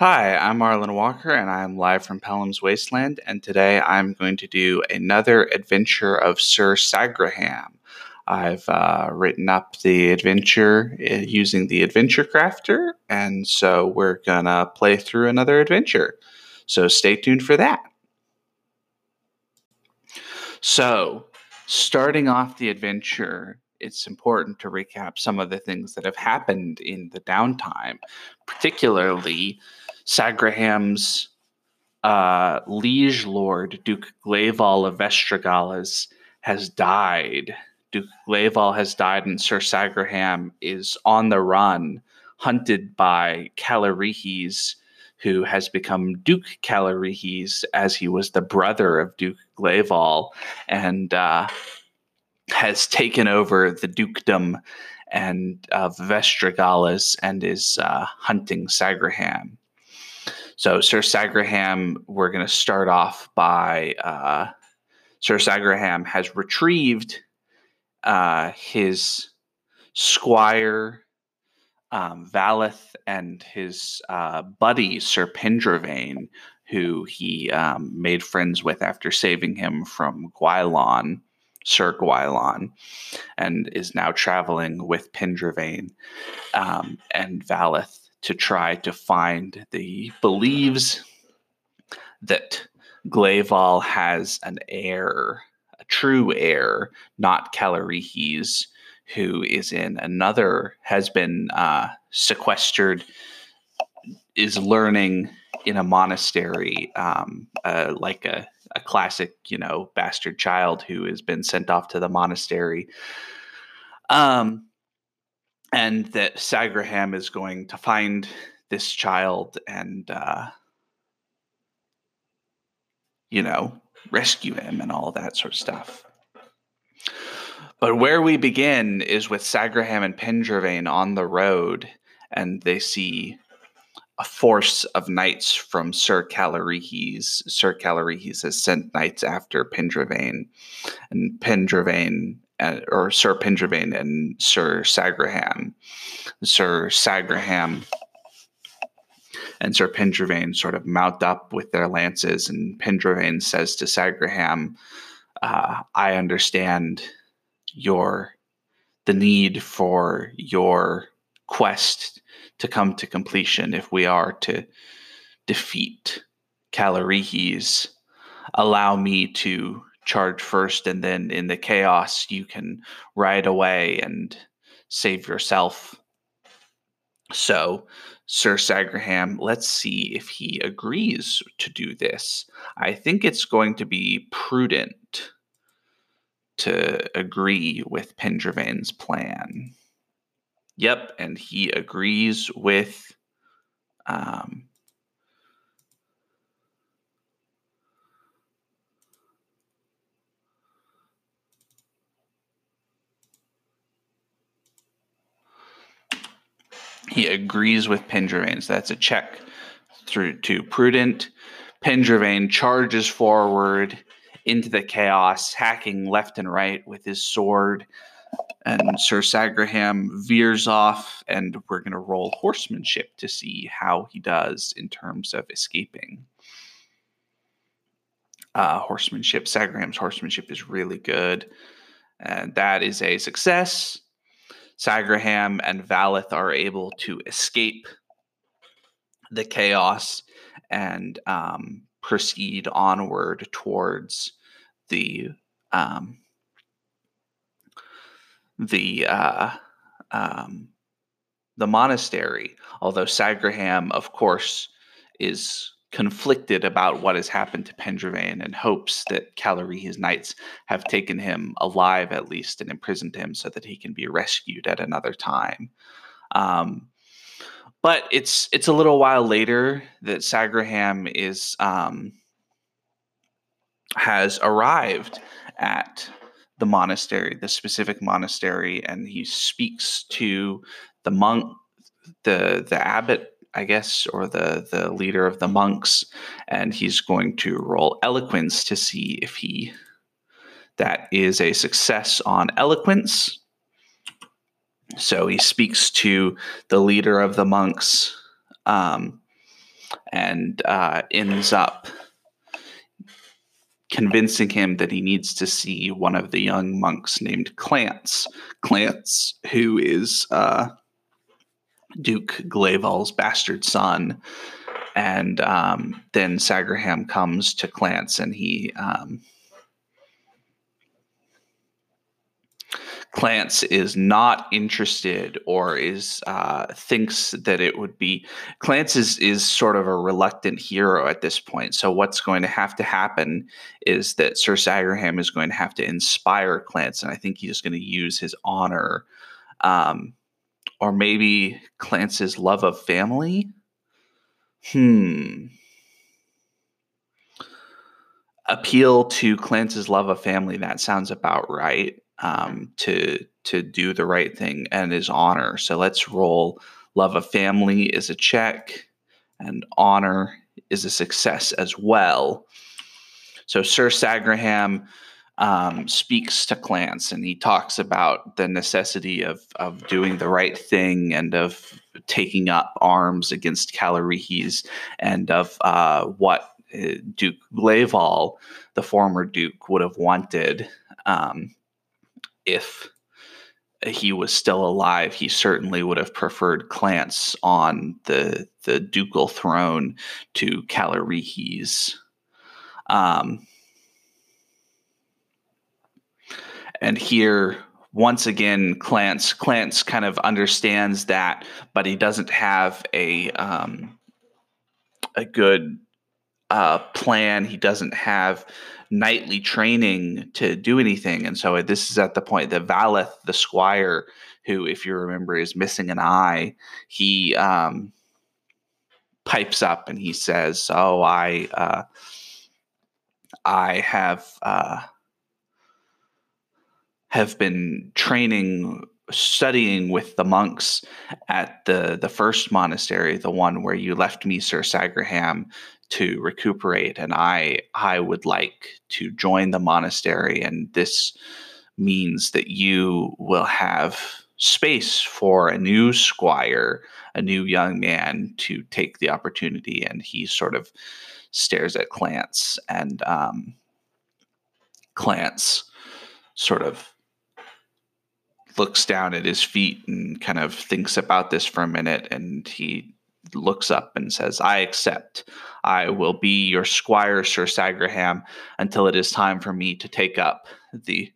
Hi, I'm Marlon Walker, and I'm live from Pellam's Wasteland. And today I'm going to do another adventure of Sir Sagraham. I've uh, written up the adventure uh, using the Adventure Crafter, and so we're gonna play through another adventure. So stay tuned for that. So, starting off the adventure, it's important to recap some of the things that have happened in the downtime, particularly Sagraham's uh, liege lord, Duke Glaival of Vestragalas, has died. Duke Glaival has died, and Sir Sagraham is on the run, hunted by Calarihes, who has become Duke Calarihes as he was the brother of Duke Glaival, and uh, has taken over the dukedom and of Vestragalas and is uh, hunting Sagraham. So, Sir Sagraham, we're going to start off by uh, Sir Sagraham has retrieved uh, his squire um, Valeth and his uh, buddy Sir Pendravain, who he um, made friends with after saving him from Gwyllon, Sir Gwyllon, and is now traveling with Pendravain um, and Valeth to try to find the believes that Glaival has an heir, a true heir, not Calarihes, who is in another, has been uh, sequestered, is learning in a monastery, um, uh, like a, a classic, you know, bastard child who has been sent off to the monastery. Um, and that Sagraham is going to find this child and, uh, you know, rescue him and all that sort of stuff. But where we begin is with Sagraham and Pendravain on the road, and they see a force of knights from Sir Calarihes. Sir Calarihes has sent knights after Pendravain, and Pendravain uh, or Sir Pendravain and Sir Sagraham. Sir Sagraham and Sir Pendravain sort of mount up with their lances, and Pendravain says to Sagraham, uh, "I understand your the need for your quest to come to completion if we are to defeat Calarihes. Allow me to charge first, and then in the chaos, you can ride away and save yourself. So, Sir Sagraham, let's see if he agrees to do this. I think it's going to be prudent to agree with Pendravain's plan. Yep, and he agrees with um, He agrees with Pendravain. So that's a check through to prudent. Pendravain charges forward into the chaos, hacking left and right with his sword. And Sir Sagraham veers off, and we're going to roll horsemanship to see how he does in terms of escaping. Uh, horsemanship, Sagraham's horsemanship is really good. And that is a success. Sagraham and Valeth are able to escape the chaos and um, proceed onward towards the um, the uh, um, the monastery. Although Sagraham, of course, is conflicted about what has happened to Pendravain and hopes that Calarihes knights have taken him alive at least and imprisoned him so that he can be rescued at another time. Um, but it's it's a little while later that Sagraham is um, has arrived at the monastery, the specific monastery, and he speaks to the monk, the the abbot I guess, or the the leader of the monks, and he's going to roll eloquence to see if he that is a success on eloquence. So he speaks to the leader of the monks, um, and uh, ends up convincing him that he needs to see one of the young monks named Clance. Clance, who is uh, Duke Glaival's bastard son. And um, then Sagraham comes to Clance and he. Um, Clance is not interested or is uh, thinks that it would be Clance is is sort of a reluctant hero at this point. So what's going to have to happen is that Sir Sagraham is going to have to inspire Clance, and I think he's just going to use his honor, um, or maybe Clance's love of family. Hmm. Appeal to Clance's love of family. That sounds about right um, to to do the right thing and his honor. So let's roll. Love of family is a check, and honor is a success as well. So Sir Sagraham um, speaks to Clance and he talks about the necessity of of doing the right thing and of taking up arms against Calirihes and of uh, what uh, Duke Glaival, the former Duke, would have wanted. Um, if he was still alive, he certainly would have preferred Clance on the the ducal throne to Calirihes. Um, and here, once again, Clance Clance kind of understands that, but he doesn't have a um, a good uh, plan. He doesn't have nightly training to do anything. And so this is at the point that Valeth, the squire, who, if you remember, is missing an eye, he um, pipes up and he says, "Oh, I, uh, I have uh, have been training." studying with the monks at the the first monastery the one where you left me sir sagraham to recuperate and i i would like to join the monastery and this means that you will have space for a new squire a new young man to take the opportunity and he sort of stares at clance and um, clance sort of looks down at his feet and kind of thinks about this for a minute and he looks up and says, I accept. I will be your squire, Sir Sagraham, until it is time for me to take up the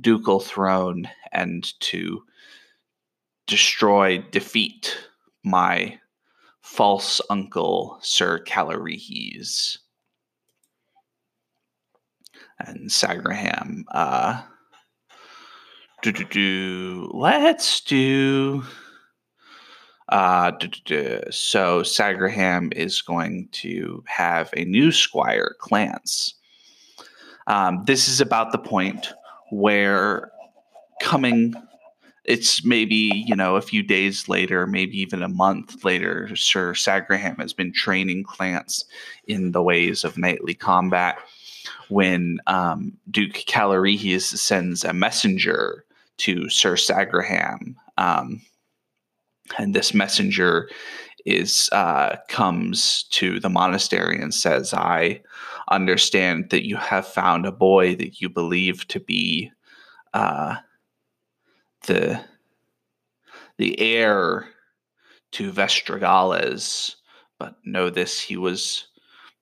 ducal throne and to destroy, defeat my false uncle, Sir Calirihes. And Sagraham, uh, do, do, do, let's do uh, so Sagraham is going to have a new squire, Clance. Um, this is about the point where coming it's maybe you know a few days later maybe even a month later sir sagraham has been training clance in the ways of knightly combat. When um, duke calirihes sends a messenger to sir sagraham um, and this messenger is uh, comes to the monastery and says, "I understand that you have found a boy that you believe to be uh, the the heir to Vestragales, but know this: he was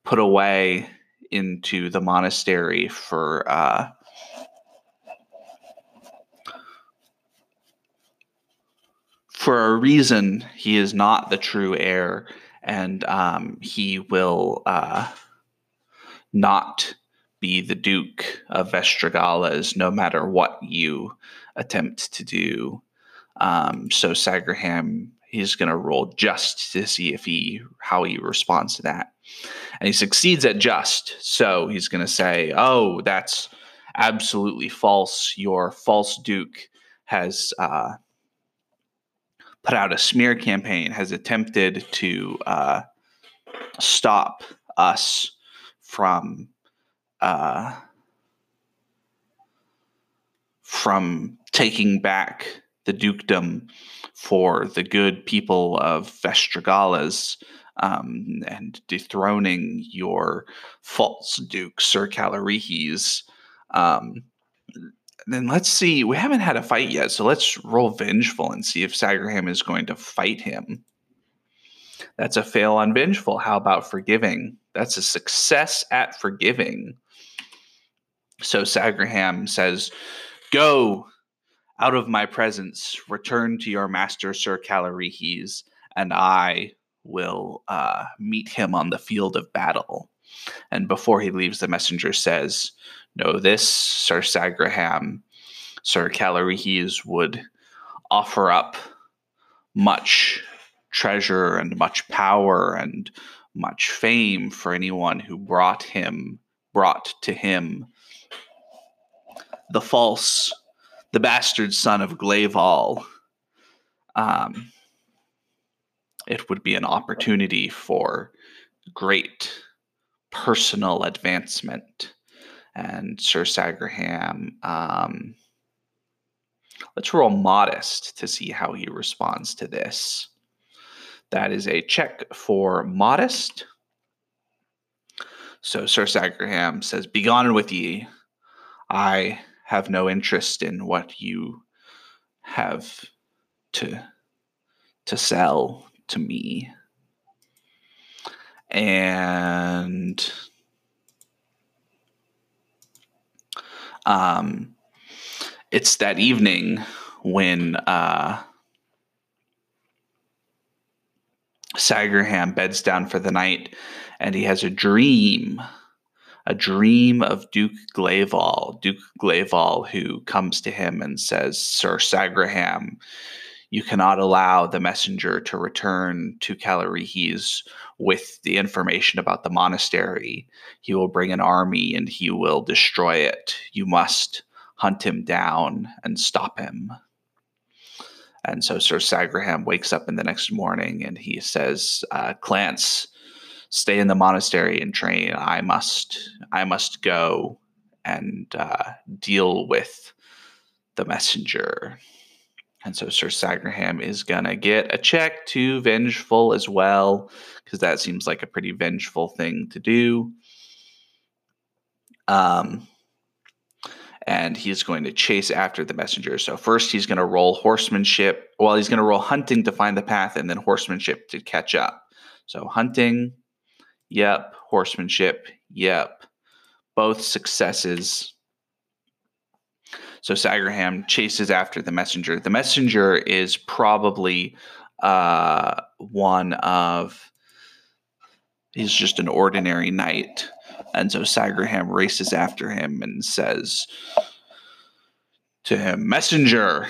put away into the monastery for." Uh, for a reason, he is not the true heir, and um, he will uh, not be the Duke of Vestragales, no matter what you attempt to do. Um, so Sagraham, he's going to roll just to see if he how he responds to that, and he succeeds at just. So he's going to say, "Oh, that's absolutely false. Your false Duke has." Uh, put out a smear campaign, has attempted to uh, stop us from uh, from taking back the dukedom for the good people of Vestragales. um, and dethroning your false duke, Sir Calirihes. Um, then let's see. We haven't had a fight yet, so let's roll vengeful and see if Sagraham is going to fight him. That's a fail on vengeful. How about forgiving? That's a success at forgiving. So Sagraham says, Go out of my presence, return to your master, Sir Calirihes, and I will uh, meet him on the field of battle. And before he leaves, the messenger says, Know this, Sir Sagraham, Sir Calirihes would offer up much treasure and much power and much fame for anyone who brought him, brought to him the false, the bastard son of Glaival. Um, it would be an opportunity for great personal advancement. And Sir Sagraham, um, let's roll modest to see how he responds to this. That is a check for modest. So Sir Sagraham says, Begone with ye. I have no interest in what you have to to sell to me. And um, it's that evening when uh, Sagraham beds down for the night and he has a dream a dream of Duke Glaival, Duke Glaival, who comes to him and says, Sir Sagraham, you cannot allow the messenger to return to Calirihes with the information about the monastery. He will bring an army and he will destroy it. You must hunt him down and stop him. And so Sir Sagraham wakes up in the next morning and he says, uh, Clance, stay in the monastery and train. I must, I must go and uh, deal with the messenger. And so Sir Sagraham is going to get a check to Vengeful as well, because that seems like a pretty vengeful thing to do. Um, and he's going to chase after the messenger. So first he's going to roll horsemanship. Well, he's going to roll hunting to find the path, and then horsemanship to catch up. So hunting, yep. Horsemanship, yep. Both successes. So Sagraham chases after the messenger. The messenger is probably uh, one of he's just an ordinary knight. And so Sagraham races after him and says to him, Messenger,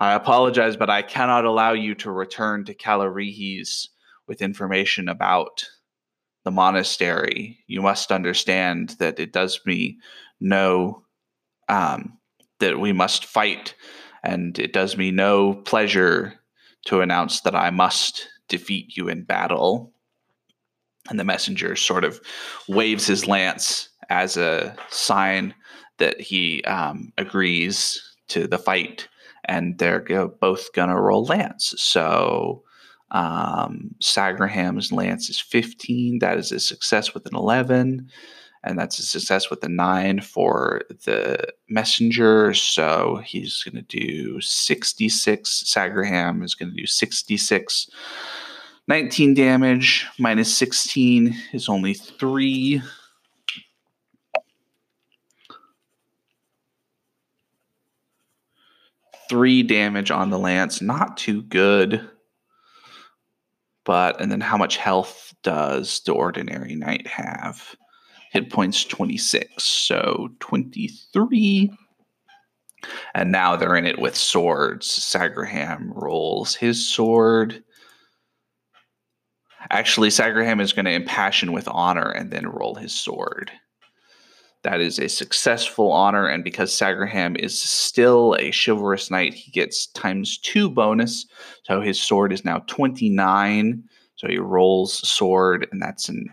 I apologize, but I cannot allow you to return to Calirihes with information about the monastery. You must understand that it does me no um, that we must fight, and it does me no pleasure to announce that I must defeat you in battle. And the messenger sort of waves his lance as a sign that he um, agrees to the fight, and they're go- both gonna roll lance. So um, Sagraham's lance is 15. That is a success with an 11 and that's a success with a nine for the messenger. So he's going to do 66. Sagraham is going to do 66. 19 damage minus 16 is only three. Three damage on the lance, not too good. But, and then how much health does the ordinary knight have? Hit points 26. So 23. And now they're in it with swords. Sagraham rolls his sword. Actually, Sagraham is going to impassion with honor and then roll his sword. That is a successful honor, and because Sagraham is still a chivalrous knight, he gets times two bonus. So his sword is now 29. So he rolls sword, and that's an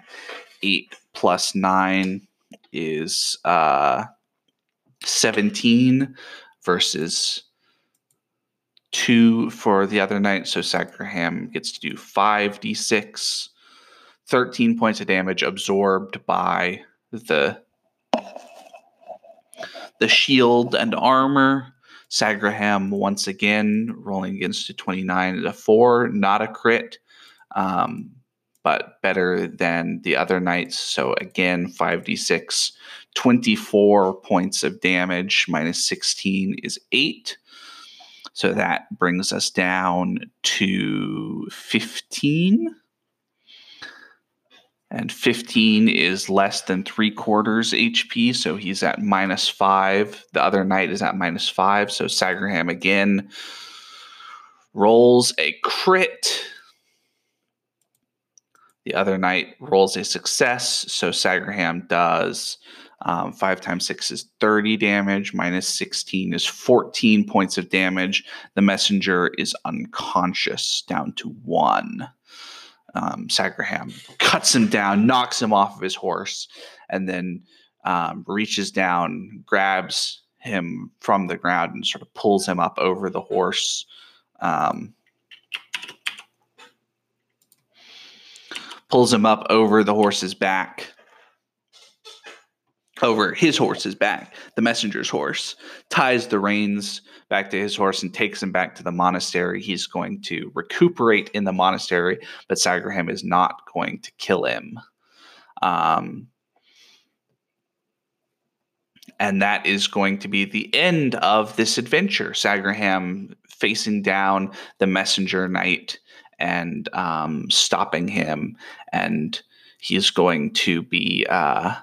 8 plus 9 is uh, 17 versus two for the other knight. So Sagraham gets to do 5d6, 13 points of damage absorbed by the the shield and armor. Sagraham once again rolling against a 29 and a 4, not a crit, um, but better than the other knights. So again, 5d6, 24 points of damage, minus 16 is 8. So that brings us down to 15. And 15 is less than three quarters HP, so he's at minus five. The other knight is at minus five, so Sagraham again rolls a crit. The other knight rolls a success, so Sagraham does um, 5 times 6 is 30 damage, minus 16 is 14 points of damage. The messenger is unconscious, down to 1. Um, Sagraham cuts him down, knocks him off of his horse, and then um, reaches down, grabs him from the ground, and sort of pulls him up over the horse. Um, pulls him up over the horse's back over his horse's back, the messenger's horse, ties the reins back to his horse and takes him back to the monastery. He's going to recuperate in the monastery, but Sagraham is not going to kill him. Um, and that is going to be the end of this adventure. Sagraham facing down the messenger knight and um, stopping him, and he's going to be. Uh,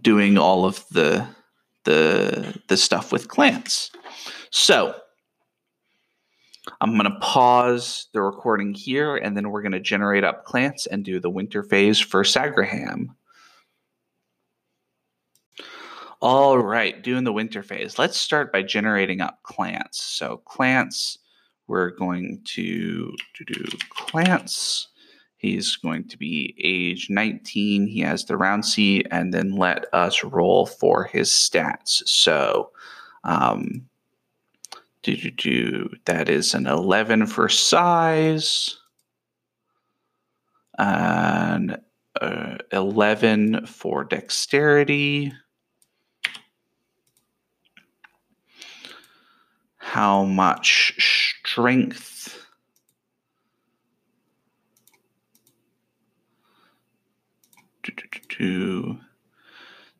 doing all of the the the stuff with Clance. So I'm going to pause the recording here, and then we're going to generate up Clance and do the winter phase for Sagraham. All right, doing the winter phase. Let's start by generating up Clance. So Clance, we're going to, to do Clance He's going to be age 19. He has the round C, and then let us roll for his stats. So, um, do, do, do, that is an 11 for size, and uh, 11 for dexterity. How much strength?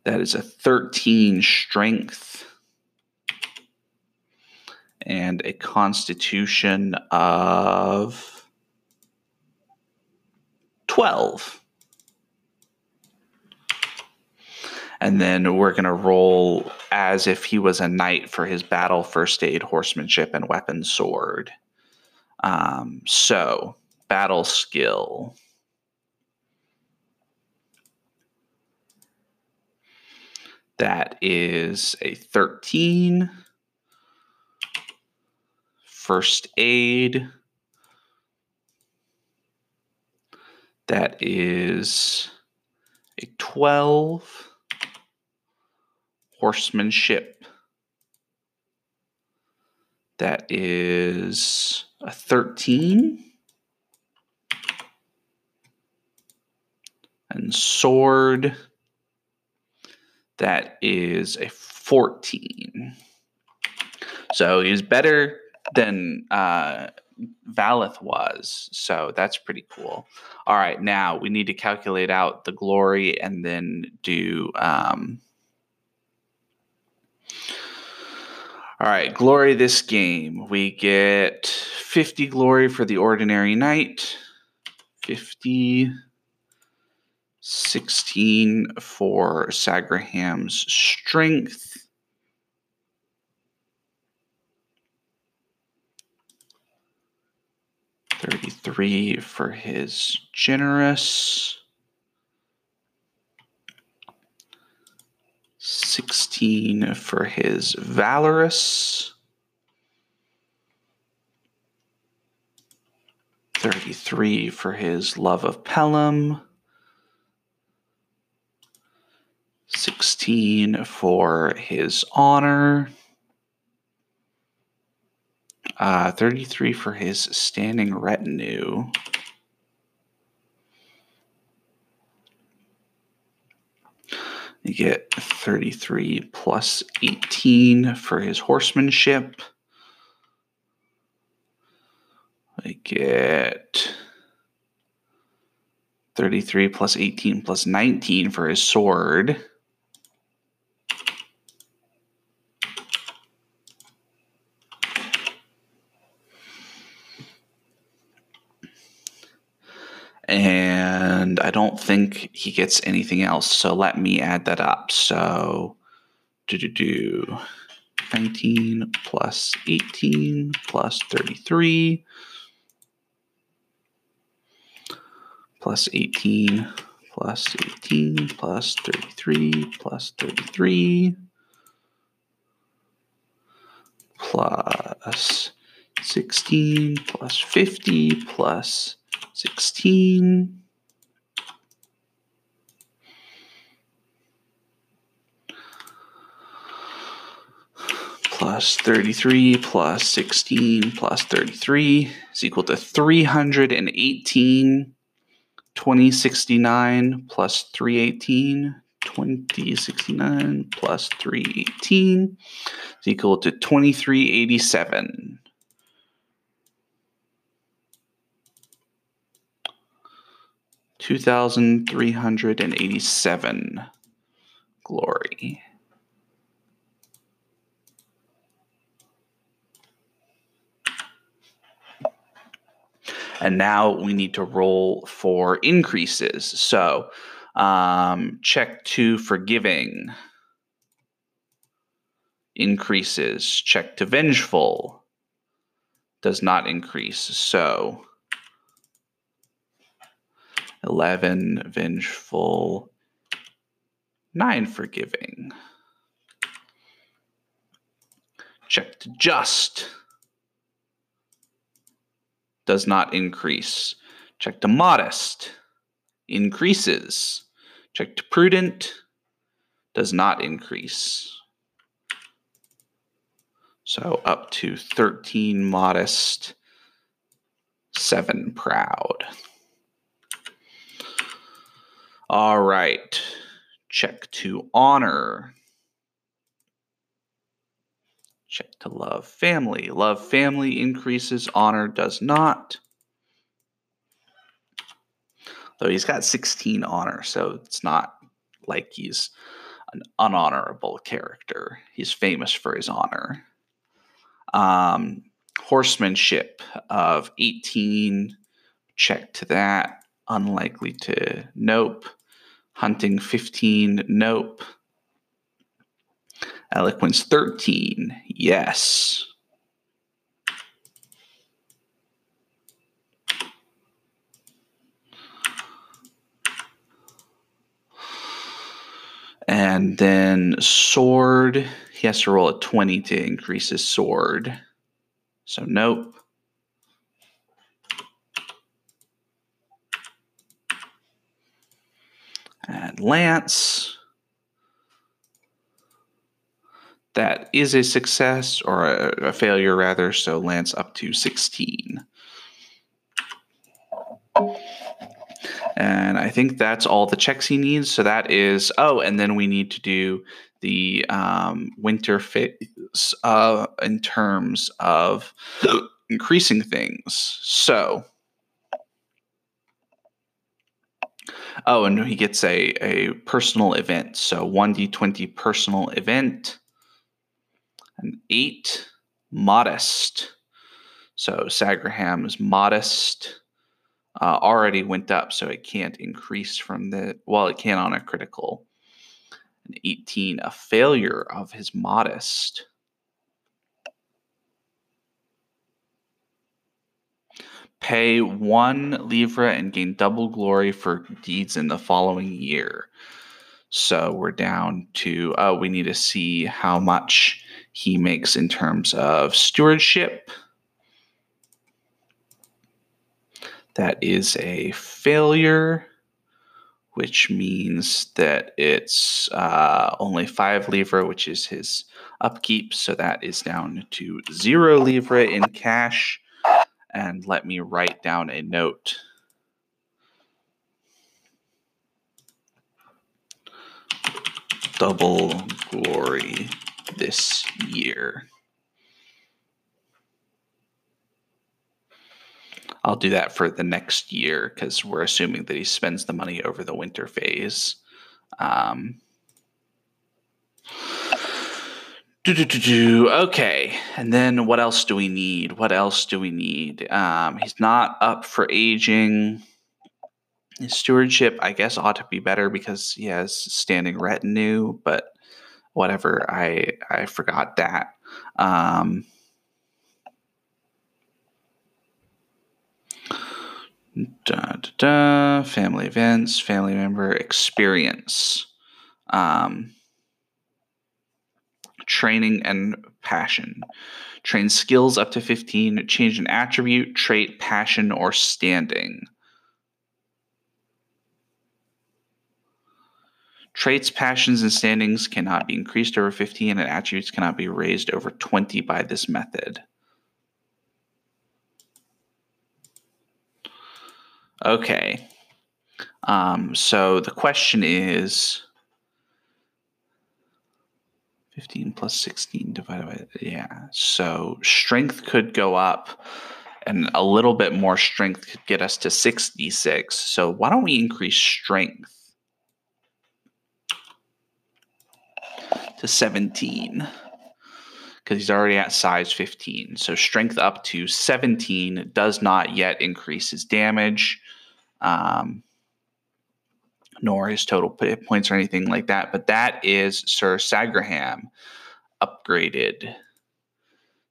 That is a 13 strength and a constitution of 12. And then we're going to roll as if he was a knight for his battle, first aid, horsemanship, and weapon sword. Um, so, battle skill. That is a 13. First aid. That is a 12. Horsemanship. That is a 13. And sword that is a 14. So he's better than uh, Valeth was. So that's pretty cool. All right, now we need to calculate out the glory and then do. Um, all right, glory this game. We get 50 glory for the ordinary knight, 50 16 for Sagraham's strength. Thirty-three for his generous. Sixteen for his valorous. 33 for his love of Pelham. 16 for his honor. Uh, 33 for his standing retinue. You get 33 plus 18 for his horsemanship. I get 33 plus 18 plus 19 for his sword. And I don't think he gets anything else. So let me add that up. So do do do 19 plus 18 plus 33 plus 18 plus 18 plus 33 plus 33 plus 16 plus 50 plus 16 plus 33 plus 16 plus 33 is equal to 318 2069 plus 318 2069 plus 318 is equal to 2387 2387 glory And now we need to roll for increases. So um, check to forgiving increases. Check to vengeful does not increase. So 11 vengeful, 9 forgiving. Check to just does not increase. Check to modest increases. Check to prudent does not increase. So up to 13 modest, 7 proud. All right. Check to honor. Check to love family. Love family increases, honor does not. Though he's got 16 honor, so it's not like he's an unhonorable character. He's famous for his honor. Um, horsemanship of 18, check to that. Unlikely to nope. Hunting 15, nope. Eloquence 13. Yes. And then sword, he has to roll a 20 to increase his sword. So, nope. And lance, that is a success or a, a failure rather so lance up to 16 and i think that's all the checks he needs so that is oh and then we need to do the um, winter phase uh, in terms of increasing things. So oh and he gets a, a personal event so 1d20 personal event eight, modest. So Sagraham is modest. Uh, already went up, so it can't increase from the. Well, it can on a critical. An 18, a failure of his modest. Pay one livre and gain double glory for deeds in the following year. So we're down to, oh, we need to see how much he makes in terms of stewardship. That is a failure which means that it's uh, only five livre, which is his upkeep. So that is down to zero livre in cash. And let me write down a note. Double glory this year. I'll do that for the next year because we're assuming that he spends the money over the winter phase. Um, okay, and then what else do we need? What else do we need? Um, he's not up for aging. His stewardship, I guess, ought to be better because he has standing retinue, but whatever. I I forgot that. Um, Da, da, da, family events, family member experience, um, training and passion. Train skills up to 15, change an attribute, trait, passion, or standing. Traits, passions, and standings cannot be increased over 15, and attributes cannot be raised over 20 by this method. Okay. Um, so the question is 15 plus 16 divided by, yeah. So strength could go up and a little bit more strength could get us to 66. So why don't we increase strength to 17? Because he's already at size 15. So strength up to 17 does not yet increase his damage um, nor his total points or anything like that. But that is Sir Sagraham upgraded.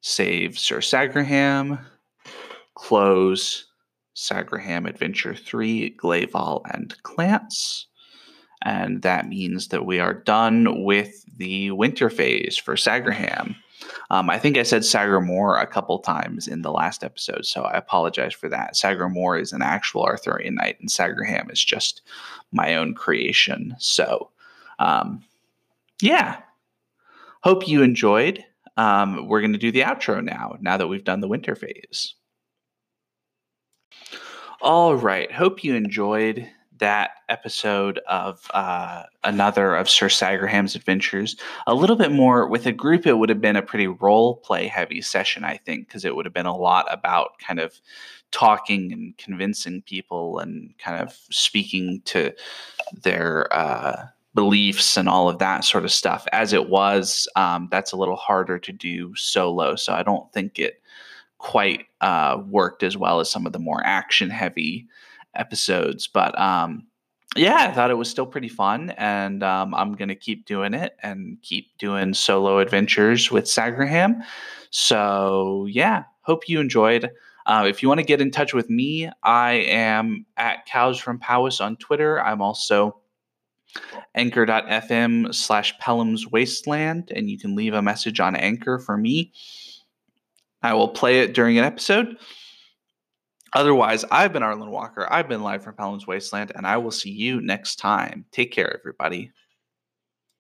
Save Sir Sagraham, close Sagraham Adventure 3, Glaival and Clance. And that means that we are done with the winter phase for Sagraham. Um, I think I said Sagar a couple times in the last episode, so I apologize for that. Sagar is an actual Arthurian knight, and Sagraham is just my own creation. So, um, yeah. Hope you enjoyed. Um, we're going to do the outro now, now that we've done the winter phase. All right. Hope you enjoyed that episode of uh, another of Sir Sagraham's adventures. A little bit more with a group, it would have been a pretty role play heavy session, I think, because it would have been a lot about kind of talking and convincing people and kind of speaking to their uh, beliefs and all of that sort of stuff. As it was, um, that's a little harder to do solo. So I don't think it quite uh, worked as well as some of the more action heavy episodes. But um, yeah, I thought it was still pretty fun, and um, I'm gonna keep doing it and keep doing solo adventures with Sagraham. So yeah, hope you enjoyed. Uh, if you want to get in touch with me, I am at Cows from Powis on Twitter. I'm also anchor.fm slash Pellam's Wasteland, and you can leave a message on Anchor for me. I will play it during an episode. Otherwise, I've been Arlen Walker. I've been live from Pellam's Wasteland, and I will see you next time. Take care, everybody.